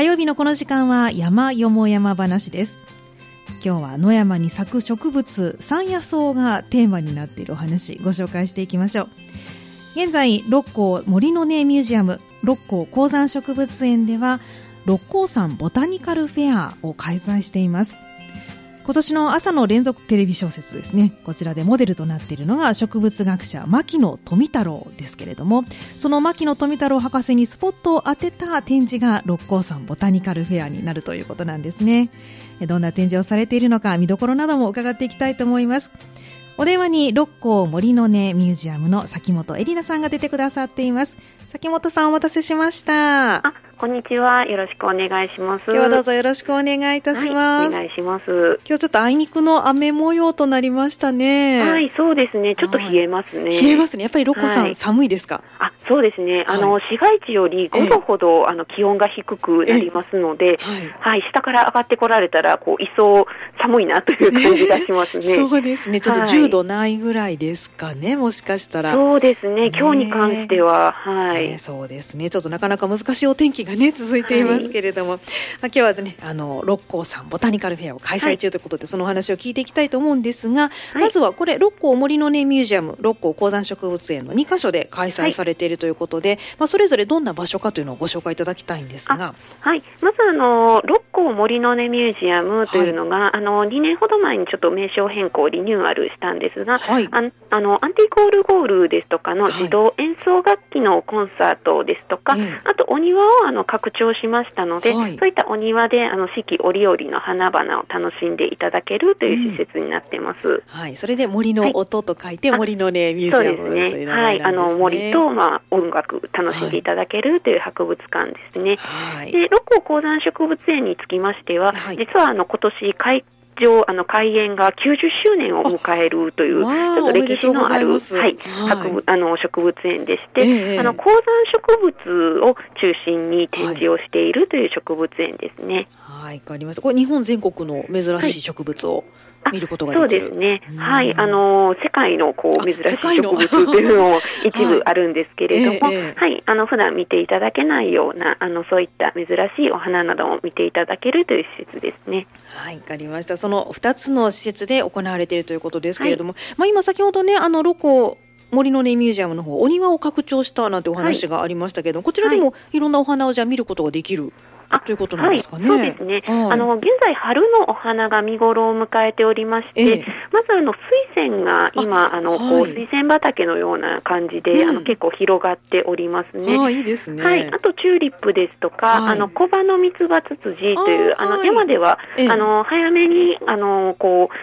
火曜日のこの時間は山よも山話です。今日は野山に咲く植物山野草がテーマになっているお話ご紹介していきましょう。現在六甲森の根ミュージアム六甲鉱山植物園では六甲山ボタニカルフェアを開催しています。今年の朝の連続テレビ小説ですね。こちらでモデルとなっているのが植物学者、牧野富太郎ですけれども、その牧野富太郎博士にスポットを当てた展示が六甲山ボタニカルフェアになるということなんですね。どんな展示をされているのか、見どころなども伺っていきたいと思います。お電話に六甲森の根ミュージアムの崎本エリナさんが出てくださっています。崎本さんお待たせしました。あ、こんにちは。よろしくお願いします。今日はどうぞよろしくお願いいたします。はい、お願いします。今日ちょっとあいにくの雨模様となりましたね。はい、そうですね。ちょっと冷えますね。冷えますね。やっぱりロコさん、はい、寒いですか？あ、そうですね。あの、市街地より5度ほど、あの気温が低くなりますので、はい、下から上がってこられたら、こう、一層寒いなという感じがしますね。そうですね。ちょっと10度ないぐらいですかね、もしかしたら。そうですね。今日に関しては、はい、そうですね。ちょっとなかなか難しいお天気がね、続いています。けれども、はい、まあ、今日はですね、あの、六甲山ボタニカルフェアを開催中ということで、はい、その話を聞いていきたいと思うんですが、はい、まずはこれ、六甲森の根ミュージアム、六甲鉱山植物園の2カ所で開催されているということで、まあ、それぞれどんな場所かというのをご紹介いただきたいんですが。はい。まず、あの、六甲森の根ミュージアムというのが、あの、2年ほど前にちょっと名称変更、リニューアルしたんですが、はい、ああの、アンティコールゴールですとかの自動演奏楽器のコンサートですとか、あとお庭をあの拡張しましたので、はい、そういったお庭であの四季折々の花々を楽しんでいただけるという施設になってます。うん、はい、それで森の音と書いて、森のねミュージアムそうですね。はい、あの森とまあ音楽楽しんでいただけるという博物館ですね。はい、で六甲鉱山植物園につきましては、はい、実はあの今年開上、あの、開園が90周年を迎えるという、ちょっと歴史のある、はい、博物、あの、植物園でして、えー、あの、鉱山植物を中心に展示をしているという植物園ですね。はい、わかりました。これ日本全国の珍しい植物を、はい見ることがそうですね。はい。あの、世界のこう、珍しい植物っていうのも一部 あるんですけれども、はい、はい、あの、普段見ていただけないような、あの、そういった珍しいお花なども見ていただけるという施設ですね。はい、わかりました。その2つの施設で行われているということですけれども、はい、まあ今先ほどね、あの、ロコ、森の根ミュージアムの方、お庭を拡張したなんてお話がありましたけど、はい、こちらでもいろんなお花をじゃあ見ることができるということなんですかね。はい、そうですね。はい、あの、現在春のお花が見頃を迎えておりまして、えー、まずあの、水仙が今、あの、こう、水仙畑のような感じで、うん、あの、結構広がっておりますね。あいいですね。はい。あと、チューリップですとか、あの、小葉の三つ葉ツツジという、あの、山では、あの、早めに、あの、こう、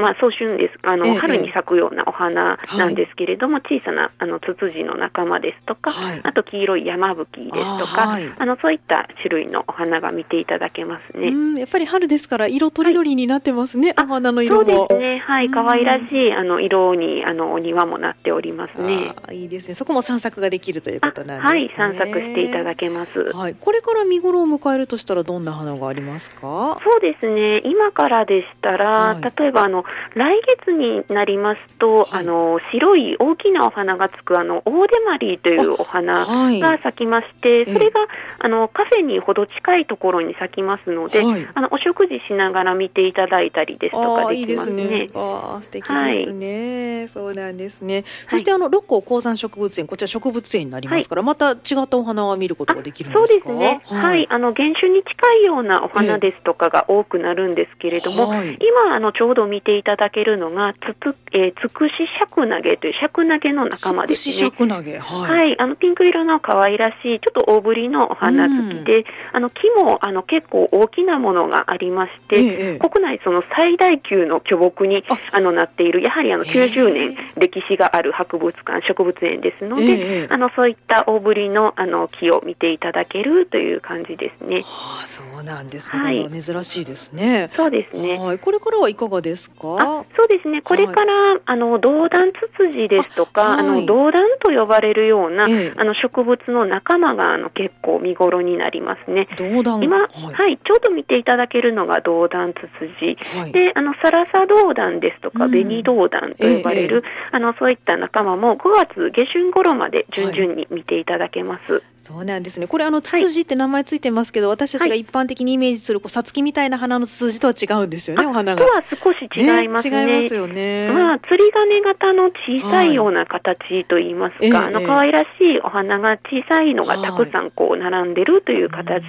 まあ、早春です。あの、ええ、春に咲くようなお花なんですけれども、はい、小さな、あの、ツツジの仲間ですとか、はい、あと黄色い山吹ですとか、あはい、あの、そういった種類のお花が見ていただけますね。やっぱり春ですから、色とりどりになってますね、お花の色も。そうですね。はい。可愛らしい、あの、色に、あの、お庭もなっておりますね。いいですね。そこも散策ができるということなんですね。はい。散策していただけます。はい。これから見頃を迎えるとしたら、どんな花がありますか？そうですね。今からでしたら、例えば、あの、来月になりますと、はい、あの白い大きなお花がつくあのオーデマリーというお花が咲きまして、はい、それが、あのカフェにほど近いところに咲きますので、はい、あのお食事しながら見ていただいたりですとかできますね。ああ素敵ですね、そうなんですね。そしてあの六甲鉱山植物園こちら植物園になりますから、また違ったお花は見ることができるんですか？そうですね。はい、あの原種に近いようなお花ですとかが多くなるんですけれども、今あのちょうど見ていただけるのがつつえー、つくしシャクナゲというシャクナゲの仲間ですね。シャクナゲ、はい。はい、あの、ピンク色の可愛らしい、ちょっと大ぶりのお花付きで、うん、あの、木も、あの、結構大きなものがありまして、ええ、国内その最大級の巨木に、あの、なっている、やはりあの、90年歴史がある博物館、植物園ですので、え、あの、そういった大ぶりの、あの、木を見ていただけるという感じですね。はあ、そうなんですね。はい、珍しいですね。そうですね。はい。これからはいかがですか？そうですね。これから、はい、あの、銅弾ツツジですとか、あはい、あの、銅弾と呼ばれるような、ええ、あの、植物の仲間が、あの、結構見頃になりますね。銅弾今、はい、はい、ちょうど見ていただけるのが銅弾ツツジ。はい、で、あの、サラサ銅弾ですとか、紅銅弾と呼ばれる、え、あの、そういった仲間も5月下旬頃まで順々に見ていただけます。そうなんですね。これあのツツジって名前ついてますけど、はい、私たちが一般的にイメージするこうさつきみたいな花のツツジとは違うんですよね、お花が。とは少し違いますね。ね違いますよね。まあ釣り鐘型の小さいような形といいますか、はい、あの可愛らしいお花が小さいのがたくさんこう並んでるという形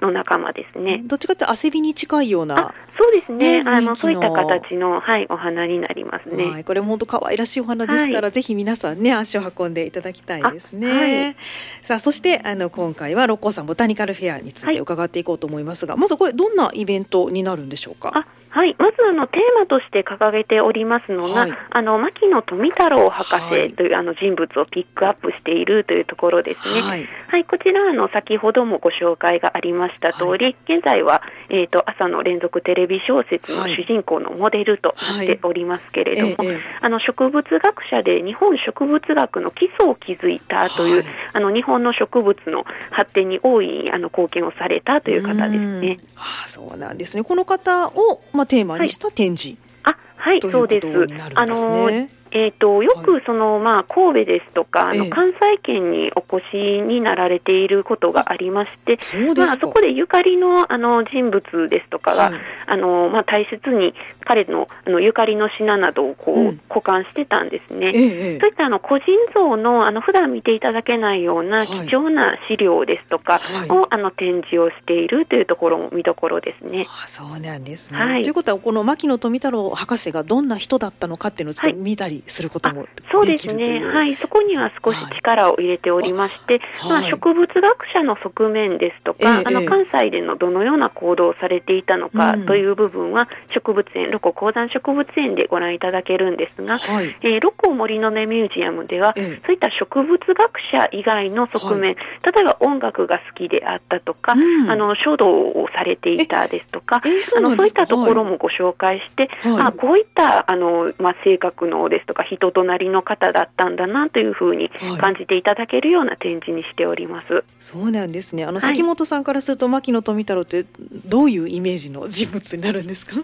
の仲間ですね。どっちかって汗びに近いような。そうですね。ねあのそういった形のはいお花になりますね。はい、これも本当可愛らしいお花ですから、ぜひ皆さんね足を運んでいただきたいですね。さあそしてあの今回は六甲山ボタニカルフェアについて伺っていこうと思いますが、はい、まずこれどんなイベントになるんでしょうか？はい、まずあのテーマとして掲げておりますのが、はい、あの牧野富太郎博士という、はい、あの人物をピックアップしているというところですね。はい、はい、こちらあの先ほどもご紹介がありました通り、現在はえっ、ー、と朝の連続テレビ小説の主人公のモデルとなっておりますけれども、あの植物学者で日本植物学の基礎を築いたという、あの日本の植物の発展に大いあの貢献をされたという方ですね。あ、そうなんですね。この方をまあテーマにした展示、はい、あ、はい、そうです。あのえーと、よくその、はい、まあ、神戸ですとか、あの関西圏にお越しになられていることがありまして、まあ、そこでゆかりのあの人物ですとかが、はい、あのまあ、大切に彼のあのゆかりの品などをこう、うん、保管してたんですね。ええ、そういったあの個人像のあの普段見ていただけないような貴重な資料ですとかを、はい、あの展示をしているというところも見どころですね。あそうなんですね。ということは、この牧野富太郎博士がどんな人だったのかっていうのをちょっと見たりすることもそうですね、はい、そこには少し力を入れておりまして、はい、まあ、植物学者の側面ですとか、あの関西でのどのような行動をされていたのかという部分は、植物園、ロコ鉱山植物園でご覧いただけるんですが、はい、えー、ロコ森の根ミュージアムでは、そういった植物学者以外の側面、例えば音楽が好きであったとか、うん、あの書道をされていたですとか、あのそういったところもご紹介して、あこういったあの、まあ、性格のですとか、人となりの方だったんだなというふうに感じていただけるような展示にしております。はい、そうなんですね。あの、崎本さんからすると、牧野富太郎ってどういうイメージの人物になるんですか？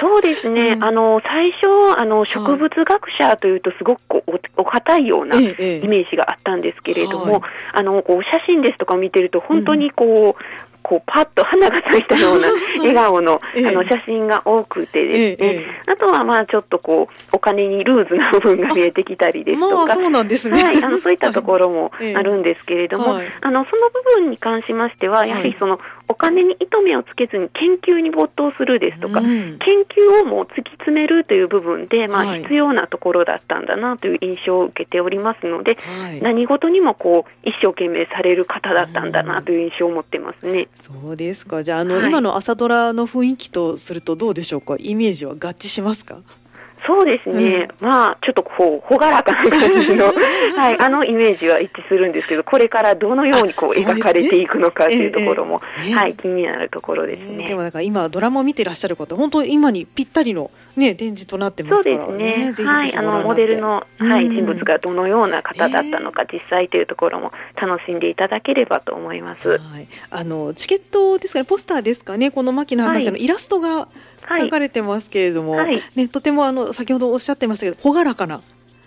そうですね、うん、あの最初あの、植物学者というと、すごくおお堅いようなイメージがあったんですけれども、はい、あのこう写真ですとか見てると、本当にこう、うんこうパッと花が咲いたような 笑顔のあの写真が多くてですね、あとはまあちょっとこうお金にルーズな部分が見えてきたりですとか、そうなんですね。はい、あのそういったところも あるんですけれども、あのその部分に関しましては、やはりそのお金に糸目をつけずに研究に没頭するですとか、うん、研究をもう突き詰めるという部分で、まあ、必要なところだったんだなという印象を受けておりますので、はい、何事にもこう一生懸命される方だったんだなという印象を持ってますね。そうですか。じゃあ、あの、はい、今の朝ドラの雰囲気とするとどうでしょうか？イメージは合致しますか？そうですね、うん、まあ、ちょっとこう、朗らかな感じの、はい、あのイメージは一致するんですけど、これからどのようにこう描かれていくのかというところも、ええはい、気になるところですね。でもなんか今、ドラマを見てらっしゃる方、本当今にぴったりのね、展示となってますからね。そうですね。はい、あの、モデルの、はい、人物がどのような方だったのか、実際というところも楽しんでいただければと思います。はい、あの、チケットですかね、ポスターですかね、この牧野博士のイラストが、書かれてますけれども、はい、ね、とてもあの先ほどおっしゃってましたけど朗らかな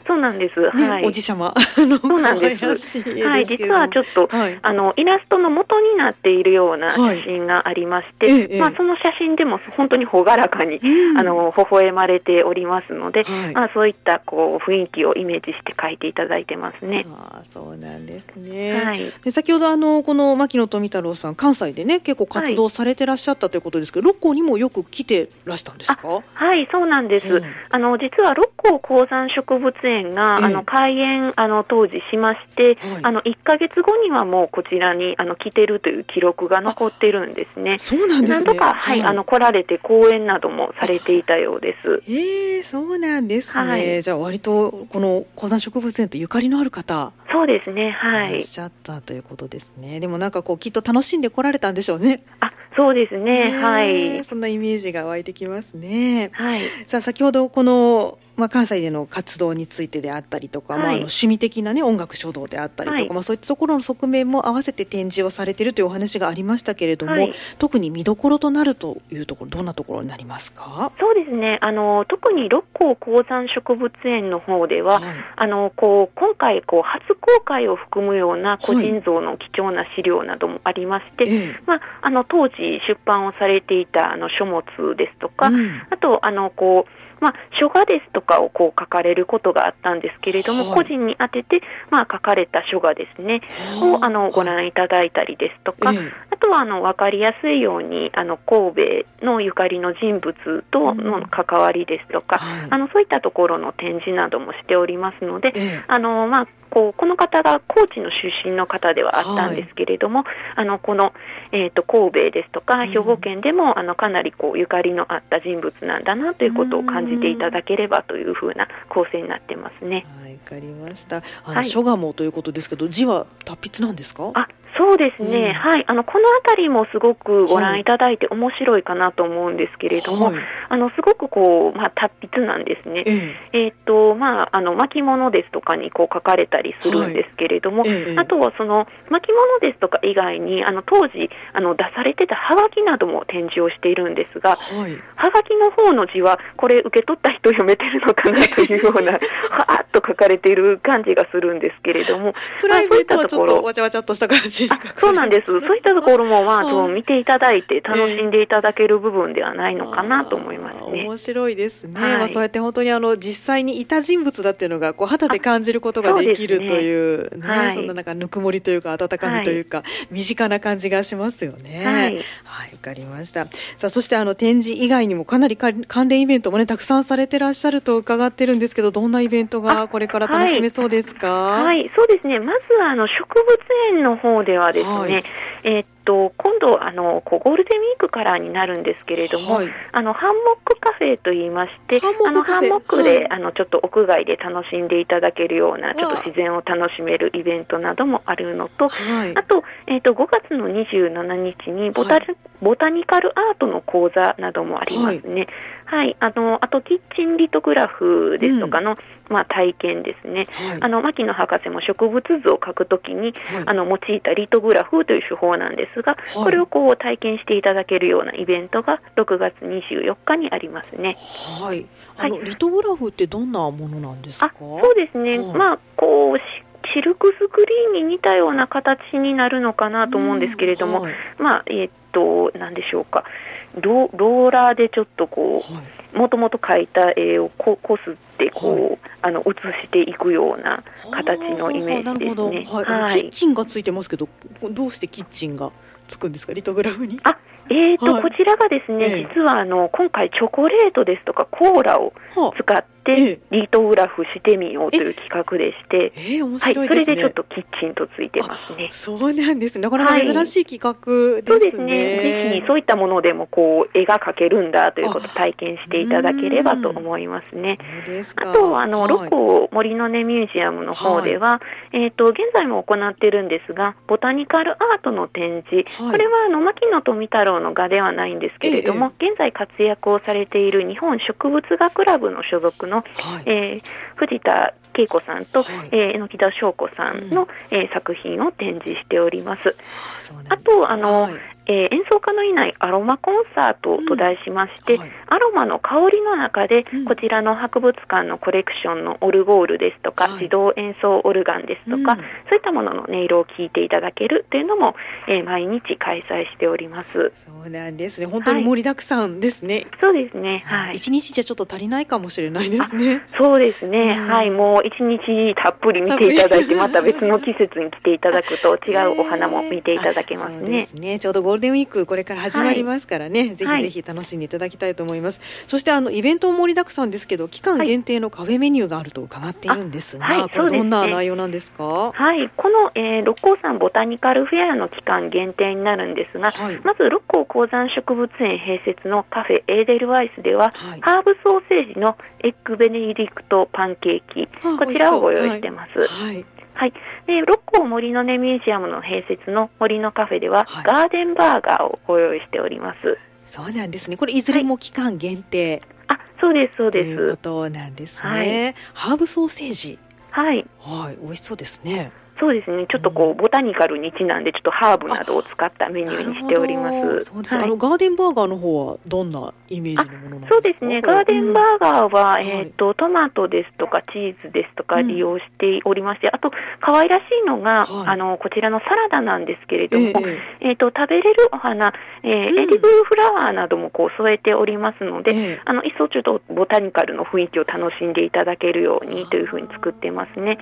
そうなんです。ね、はい。おじ様。そうなんです。はい。実はちょっと、はい、あの、イラストの元になっているような写真がありまして、はい、まあ、その写真でも本当に朗らかに、あの、微笑まれておりますので、はい、まあ、そういった、こう、雰囲気をイメージして描いていただいてますね。ああ、そうなんですね。はい。で先ほど、あの、この牧野富太郎さん、関西でね、結構活動されてらっしゃったということですけど、六甲にもよく来てらしたんですか？はい、そうなんです。うん、あの、実は六甲鉱山植物園が、あの、開園あの当時しまして、はい、あの1か月後にはもうこちらにあの来てるという記録が残ってるんですね。そうなんですね。とか、はい、はい、あの来られて講演などもされていたようです。ええー、そうなんですね。はい、じゃあ割とこの鉱山植物園とゆかりのある方。そうですね。はい。いらっしゃったということですね。でもなんかこうきっと楽しんで来られたんでしょうね。あ、そうですね。はい。そんなイメージが湧いてきますね。はい。さあ先ほどこのまあ、関西での活動についてであったりとか、はい、まあ、あの趣味的な、ね、音楽書道であったりとか、はい、まあ、そういったところの側面も合わせて展示をされているというお話がありましたけれども、はい、特に見どころとなるというところどんなところになりますか？そうですね。あの特に六甲鉱山植物園の方では、あのこう今回こう初公開を含むような個人像の貴重な資料などもありまして、まあ、あの当時出版をされていたあの書物ですとか、うん、あとあのこうまあ、書画ですとかをこう書かれることがあったんですけれども、はい、個人に当てて、まあ、書かれた書画ですね、をあのご覧いただいたりですとか、あとはあの分かりやすいようにあの神戸のゆかりの人物との関わりですとか、うんあのそういったところの展示などもしておりますので、あのまあ、こうこの方が高知の出身の方ではあったんですけれども、はい、あのこの、えーと、神戸ですとか兵庫県でも、うん、あのかなりこうゆかりのあった人物なんだなということを感じていただければというふうな構成になってますね。はい、わかりました。あの、はい、書画もということですけど字は達筆なんですか？あそうですね、うん、はい、あのこの辺りもすごくご覧いただいて面白いかなと思うんですけれども、はい、あのすごくこう、まあ、達筆なんですね、ええ。ー、っとまあ、あの巻物ですとかにこう書かれたりするんですけれども、はいえあとはその巻物ですとか以外に、あの当時あの出されてたはがきなども展示をしているんですが、はい、はがきの方の字は、これ、受け取った人読めてるのかなというような、はーっと書かれている感じがするんですけれども、プライベートはちょっとわちゃわちゃっとした感じそうなんです。そういったところも、まあ、と見ていただいて楽しんでいただける部分ではないのかなと思いますね。面白いですね。はい、まあ、そうやって本当にあの、実際にいた人物だっていうのが、こう、肌で感じることができるという、ね、はい、そんななんか、ぬくもりというか、温かみというか、はい、身近な感じがしますよね。はい。はい、わかりました。さあ、そしてあの、展示以外にもかなり関連イベントもね、たくさんされてらっしゃると伺ってるんですけど、どんなイベントがこれから楽しめそうですか？はい、そうですね。まずあの、植物園の方ではですね、えー、っと、今度、あの、ゴールデンウィークからになるんですけれども、はい、あの、ハンモックカフェと言いまして、あの、ハンモックで、はい、あの、ちょっと屋外で楽しんでいただけるような、ちょっと自然を楽しめるイベントなどもあるのと、はい、あと、えっ、ー、と、5月の27日にボタ、ボタニカルアートの講座などもありますね。はい、あの、あと、キッチンリトグラフですとかの、うん、まあ、体験ですね。はい、あの、牧野博士も植物図を描くときに、はい、あの、用いたリトグラフという手法なんですが、はい、これをこう体験していただけるようなイベントが6月24日にありますね。はい。あの、リトグラフってどんなものなんですか？そうですね。まあ、こう、シルクスクリーンに似たような形になるのかなと思うんですけれども、まあ、えっ、と、なんでしょうか。ロローラーでちょっとこう、もともと描いた絵をここすってこう、はい、あの写していくような形のイメージですね。はい、はい、キッチンがついてますけど、どうしてキッチンがつくんですか、リトグラフに？あえーと、はい、こちらがですね、えー、実はあの今回、チョコレートですとかコーラを使って、リトグラフしてみようという企画でして、えー、面白い、ね、はい、それでちょっとキッチンとついてますね。そうなんです。なかなか珍しい企画ですね。はい、そうですね。ぜひそういったものでもこう絵が描けるんだということを体験していただければと思いますね。あとあの、はい、ロコ森の根ミュージアムの方では、えっ、ー、と現在も行ってるんですが、ボタニカルアートの展示、これはあの牧野富太郎の画ではないんですけれども、ええ、現在活躍をされている日本植物学クラブの所属の、はい、えー、藤田恵子さんと、はい、えー、榎田翔子さんの、うん、えー、作品を展示しております。あと、あの、はい、えー、演奏家のいないアロマコンサートと題しまして、うんはい、アロマの香りの中で、うん、こちらの博物館のコレクションのオルゴールですとか、はい、自動演奏オルガンですとか、うん、そういったものの音色を聞いていただけるというのも、えー、毎日開催しております。そうなんですね。本当に盛りだくさんですね。はい、そうですね。はい。一日じゃちょっと足りないかもしれないですね。そうですね。はい。もう一日たっぷり見ていただいて、また別の季節に来ていただくと違うお花も見ていただけますね。ね。ちょうどゴールデンウィークこれから始まりますからね、はい、ぜひぜひ楽しんでいただきたいと思います。はい、そしてあのイベントも盛りだくさんですけど、期間限定のカフェメニューがあると伺っているんですが、はい、これどんな内容なんですか？はい、この、えー、六甲山ボタニカルフェアの期間限定になるんですが、まず六甲鉱山植物園併設のカフェエーデルワイスでは、ハーブソーセージのエッグベネディクトパンケーキ、こちらをご用意してます。はいはい。で、六甲森の根ミュージアムの併設の森のカフェでは、はい、ガーデンバーガーをご用意しております。そうなんですね。これいずれも期間限定。はい、あ、そそうです、そうです。ということなんですね。はい、ハーブソーセージ。はい。はい、美味しそうですね。そうですね。ちょっとこう、ボタニカルにちなんで、ちょっとハーブなどを使ったメニューにしております。そうです、はい、あの、ガーデンバーガーの方はどんなイメージのものなんですか？そうですね。ガーデンバーガーは、うん、えっ、ー、と、トマトですとか、チーズですとか利用しておりまして、うん、あと、可愛らしいのが、はい、あの、こちらのサラダなんですけれども、えー、えー、と、食べれるお花、えー、うん、エディブルフラワーなどもこう添えておりますので、えー、あの、一層ちょっとボタニカルの雰囲気を楽しんでいただけるようにというふうに作ってますね。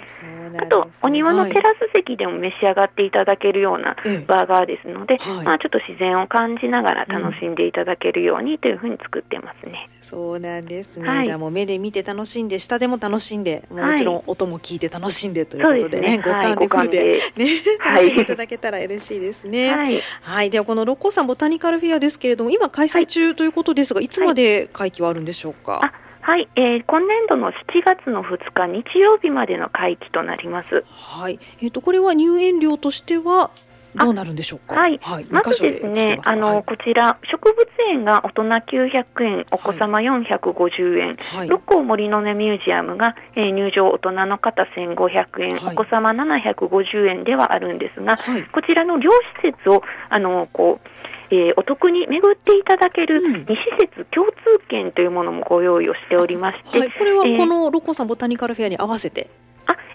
あと、お庭のテラス席でも召し上がっていただけるようなバーガーですので、はい、まあ、ちょっと自然を感じながら楽しんでいただけるようにというふうに作ってますね。そうなんですね、はい、じゃあもう目で見て楽しんで下でも楽しんでもちろん音も聞いて楽しんでということでね、はい、五感でフルで、ね、楽しんでい。ただけたら嬉しいですね。はい、はい、ではこの六甲山ボタニカルフェアですけれども今開催中ということですが、いつまで会期はあるんでしょうか？はい、えー、今年度の7月の2日日曜日までの会期となります。はい、えっ、ー、とこれは入園料としてはどうなるんでしょうか？はい、はい、まずですね、あの、はい、こちら植物園が大人900円、お子様450円、はい、六甲森の根ミュージアムが、えー、入場大人の方1500円、お子様750円ではあるんですが、こちらの両施設をあのこうえー、お得に巡っていただける2施設共通券というものもご用意をしておりまして、はい、これはこのロコさんボタニカルフェアに合わせてあ、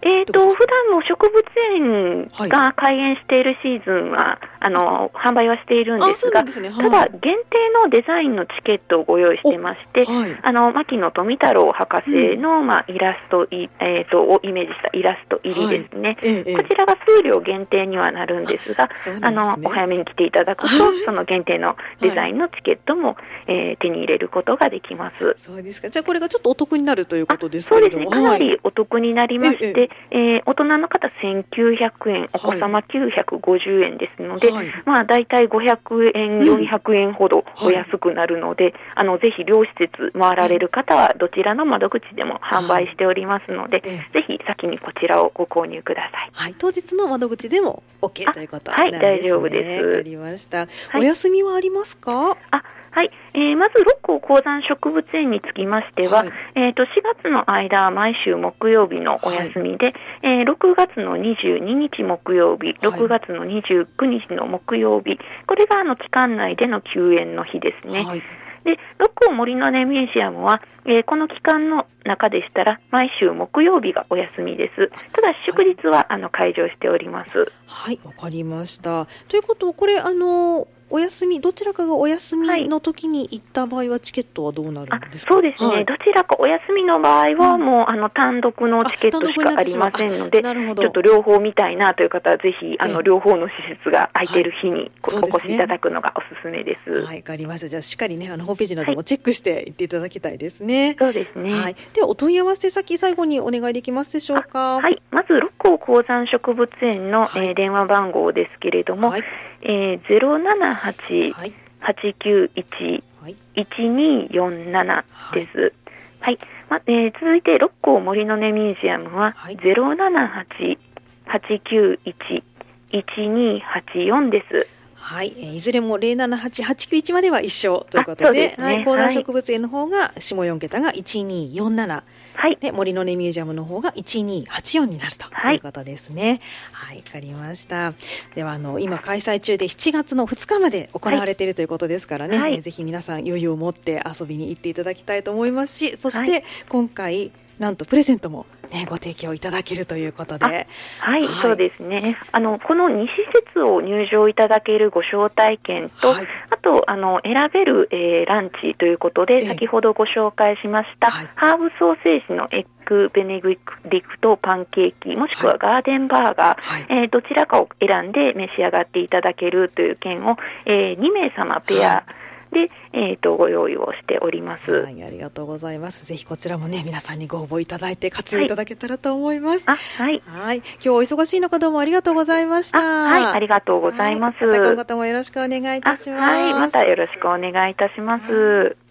えっ、ー、と、普段の植物園が開園しているシーズンは、あの、販売はしているんですが、すね。はい、ただ、限定のデザインのチケットをご用意してまして、はい、あの、牧野富太郎博士の、うん、まあ、イラスト、えっ、ー、と、をイメージしたイラスト入りですね。はい、こちらが数量限定にはなるんですが、あね、あの、お早めに来ていただくと、その限定のデザインのチケットも、えー、手に入れることができます。そうですか。じゃあ、これがちょっとお得になるということですかそうですね。かなりお得になりまして、えー、大人の方1900円、お子様950円ですので、はい、まあ大体500円、400円ほどお安くなるので、はい、あの、ぜひ両施設回られる方はどちらの窓口でも販売しておりますので、はい、ぜひ先にこちらをご購入ください。はい、当日の窓口でも OK ということですね。はい、大丈夫です。わかりました。お休みはありますか？あはい。えー、まず、六甲鉱山植物園につきましては、はい、えっ、ー、と、4月の間は毎週木曜日のお休みで、はい、えー、6月の22日木曜日、6月の29日の木曜日、これがあの期間内での休園の日ですね。はいで、六甲森の根ミュージアムは、えー、この期間の中でしたら、毎週木曜日がお休みです。ただ、祝日は、はい、あの、開場しております。はい、わかりました。ということこれ、あのお休み、どちらかがお休みの時に行った場合は、チケットはどうなるんですか、そうですね、はい、どちらかお休みの場合は、もう、あの単独のチケットしかありませんので、ちょっと両方見たいなという方は、ぜひあの両方の施設が空いている日にお越しいただくのがおすすめです。はい、わ、かりました。じゃあ、しっかりね、あのホームページなどもチェックして行っていただきたいですね。そうですね。はい、では、お問い合わせ先、最後にお願いできますでしょうか？はい、まず、六甲鉱山植物園の、はい、えー、電話番号ですけれども、はい、えー、078、はい891-1247です。はい。まえー、続いて、六甲森の根ミュージアムは、はい、078-891-1284です。はい、えー、いずれも078891までは一緒ということで、でね、はい、高山植物園の方が下4桁が1247、はい、で森の根ミュージアムの方が1284になるということですね。はい、わ、はい、かりました。ではあの今開催中で7月の2日まで行われているということですからね、はい、ぜひ皆さん余裕を持って遊びに行っていただきたいと思いますし、そして今回なんとプレゼントもね、ご提供いただけるということで。はい、はい、そうですね。あの、この2施設を入場いただけるご招待券と、はい、あと、あの、選べる、えー、ランチということで、先ほどご紹介しました、ハーブソーセージのエッグベネディクトパンケーキ、もしくはガーデンバーガー、はい、えー、どちらかを選んで召し上がっていただけるという券を、えー、2名様ペア、で、えっ、ー、と、ご用意をしております。はい、ありがとうございます。ぜひこちらもね、皆さんにご応募いただいて活用いただけたらと思います。はい。はい。はい。今日お忙しい中どうもありがとうございました。はい、ありがとうございます。はい、今後ともよろしくお願いいたします。はい、またよろしくお願いいたします。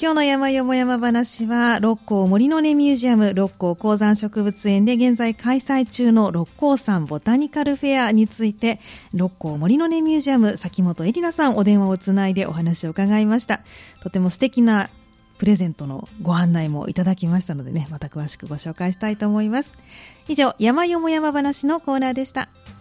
今日の山よも山話は、六甲森の根ミュージアム六甲鉱山植物園で現在開催中の六甲山ボタニカルフェアについて、六甲森の根ミュージアム崎本恵里奈さんお電話をつないでお話を伺いました。とても素敵なプレゼントのご案内もいただきましたのでね、また詳しくご紹介したいと思います。以上、山よも山話のコーナーでした。